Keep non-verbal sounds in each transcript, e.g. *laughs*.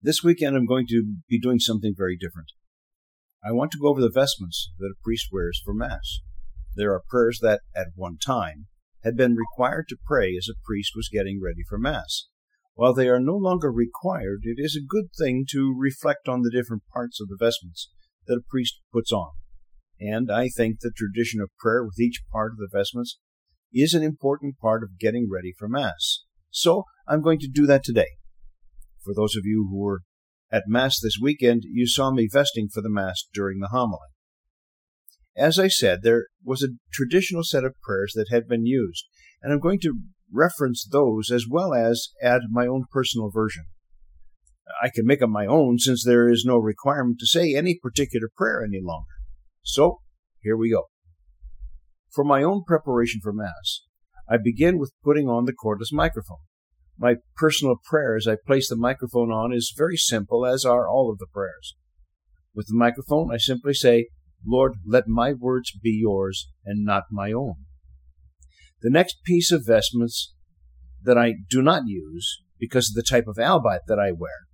This weekend I'm going to be doing something very different. I want to go over the vestments that a priest wears for Mass. There are prayers that, at one time, had been required to pray as a priest was getting ready for Mass. While they are no longer required, it is a good thing to reflect on the different parts of the vestments that a priest puts on. And I think the tradition of prayer with each part of the vestments is an important part of getting ready for Mass. So I'm going to do that today. For those of you who were at Mass this weekend, you saw me vesting for the Mass during the homily. As I said, there was a traditional set of prayers that had been used, and I'm going to reference those as well as add my own personal version. I can make up my own since there is no requirement to say any particular prayer any longer. So, here we go. For my own preparation for Mass, I begin with putting on the cordless microphone. My personal prayer as I place the microphone on is very simple, as are all of the prayers. With the microphone, I simply say, Lord, let my words be yours and not my own. The next piece of vestments that I do not use because of the type of albite that I wear.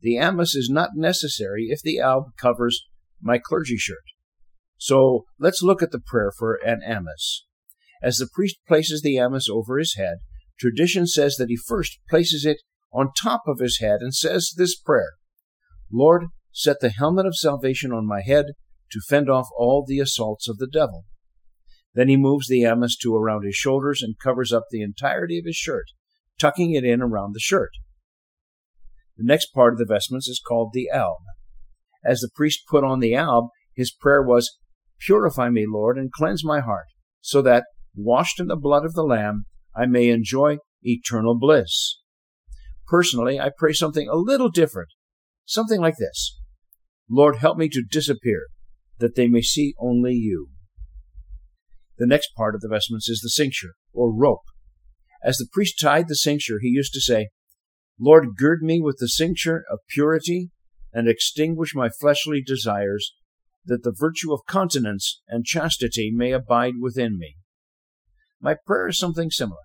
The amice is not necessary if the alb covers my clergy shirt. So let's look at the prayer for an amice. As the priest places the amice over his head, Tradition says that he first places it on top of his head and says this prayer Lord, set the helmet of salvation on my head to fend off all the assaults of the devil. Then he moves the amice to around his shoulders and covers up the entirety of his shirt, tucking it in around the shirt. The next part of the vestments is called the alb. As the priest put on the alb, his prayer was, Purify me, Lord, and cleanse my heart, so that, washed in the blood of the Lamb, I may enjoy eternal bliss. Personally, I pray something a little different, something like this Lord, help me to disappear, that they may see only you. The next part of the vestments is the cincture, or rope. As the priest tied the cincture, he used to say, Lord, gird me with the cincture of purity and extinguish my fleshly desires, that the virtue of continence and chastity may abide within me. My prayer is something similar.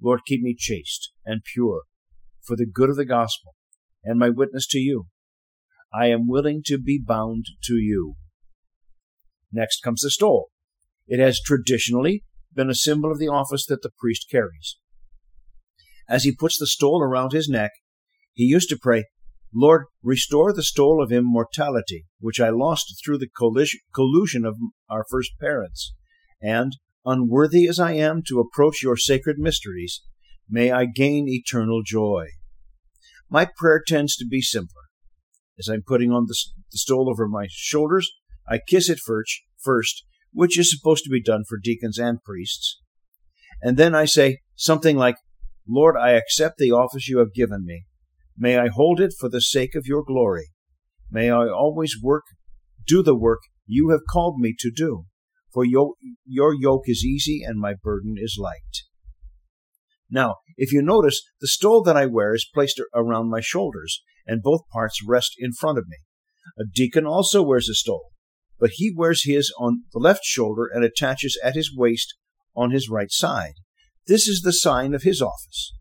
Lord, keep me chaste and pure for the good of the gospel and my witness to you. I am willing to be bound to you. Next comes the stole. It has traditionally been a symbol of the office that the priest carries. As he puts the stole around his neck, he used to pray, Lord, restore the stole of immortality, which I lost through the collusion of our first parents, and unworthy as I am to approach your sacred mysteries, may I gain eternal joy. My prayer tends to be simpler. As I'm putting on the, the stole over my shoulders, I kiss it first, first, which is supposed to be done for deacons and priests. And then I say something like, Lord, I accept the office you have given me. May I hold it for the sake of your glory. May I always work, do the work you have called me to do for your, your yoke is easy and my burden is light. Now, if you notice, the stole that I wear is placed around my shoulders, and both parts rest in front of me. A deacon also wears a stole, but he wears his on the left shoulder and attaches at his waist on his right side. This is the sign of his office.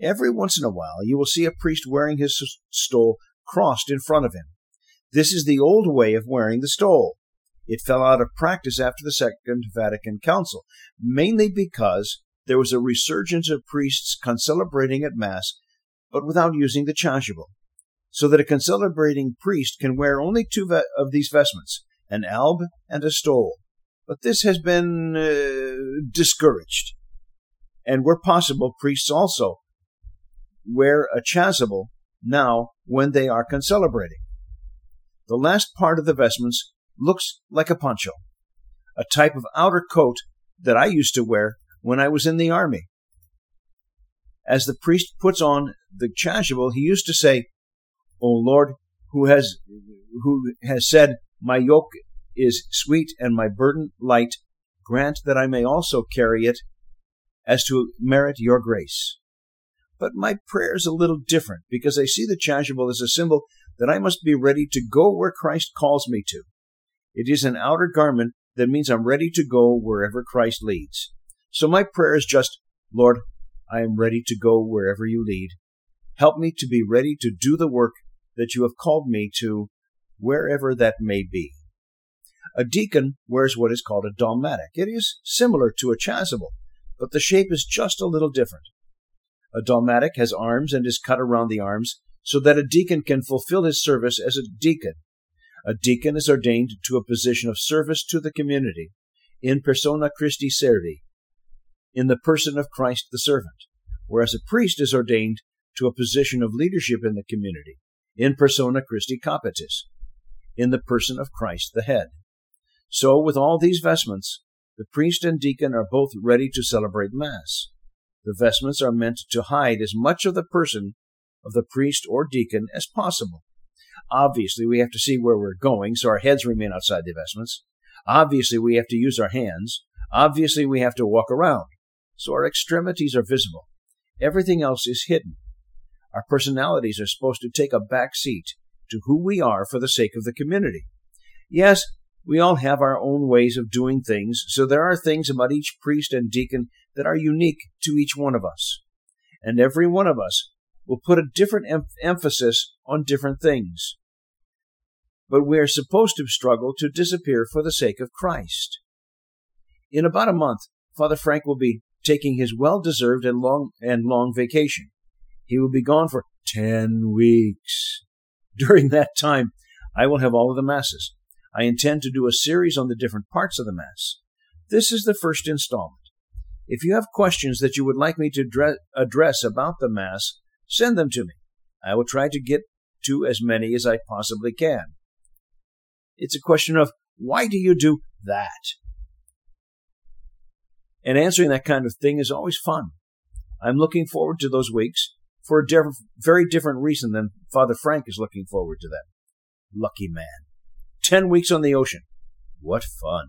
Every once in a while, you will see a priest wearing his stole crossed in front of him. This is the old way of wearing the stole. It fell out of practice after the Second Vatican Council, mainly because there was a resurgence of priests concelebrating at Mass, but without using the chasuble, so that a concelebrating priest can wear only two of these vestments, an alb and a stole. But this has been uh, discouraged. And where possible, priests also wear a chasuble now when they are concelebrating. The last part of the vestments looks like a poncho, a type of outer coat that I used to wear when I was in the army. As the priest puts on the chasuble, he used to say, O Lord, who has, who has said, My yoke is sweet and my burden light, grant that I may also carry it as to merit your grace. But my prayer is a little different because I see the chasuble as a symbol that I must be ready to go where Christ calls me to. It is an outer garment that means I'm ready to go wherever Christ leads. So my prayer is just, Lord, I am ready to go wherever you lead. Help me to be ready to do the work that you have called me to, wherever that may be. A deacon wears what is called a dalmatic. It is similar to a chasuble, but the shape is just a little different. A dalmatic has arms and is cut around the arms so that a deacon can fulfill his service as a deacon. A deacon is ordained to a position of service to the community, in persona Christi servi, in the person of Christ the servant, whereas a priest is ordained to a position of leadership in the community, in persona Christi capitis, in the person of Christ the head. So, with all these vestments, the priest and deacon are both ready to celebrate Mass. The vestments are meant to hide as much of the person of the priest or deacon as possible. Obviously, we have to see where we're going, so our heads remain outside the vestments. Obviously, we have to use our hands. Obviously, we have to walk around, so our extremities are visible. Everything else is hidden. Our personalities are supposed to take a back seat to who we are for the sake of the community. Yes, we all have our own ways of doing things, so there are things about each priest and deacon that are unique to each one of us. And every one of us will put a different em- emphasis on different things. But we are supposed to struggle to disappear for the sake of Christ. In about a month, Father Frank will be taking his well deserved and long and long vacation. He will be gone for ten weeks. *laughs* During that time, I will have all of the masses. I intend to do a series on the different parts of the Mass. This is the first installment. If you have questions that you would like me to address about the Mass, send them to me. I will try to get to as many as I possibly can. It's a question of why do you do that? And answering that kind of thing is always fun. I'm looking forward to those weeks for a very different reason than Father Frank is looking forward to them. Lucky man. 10 weeks on the ocean. What fun.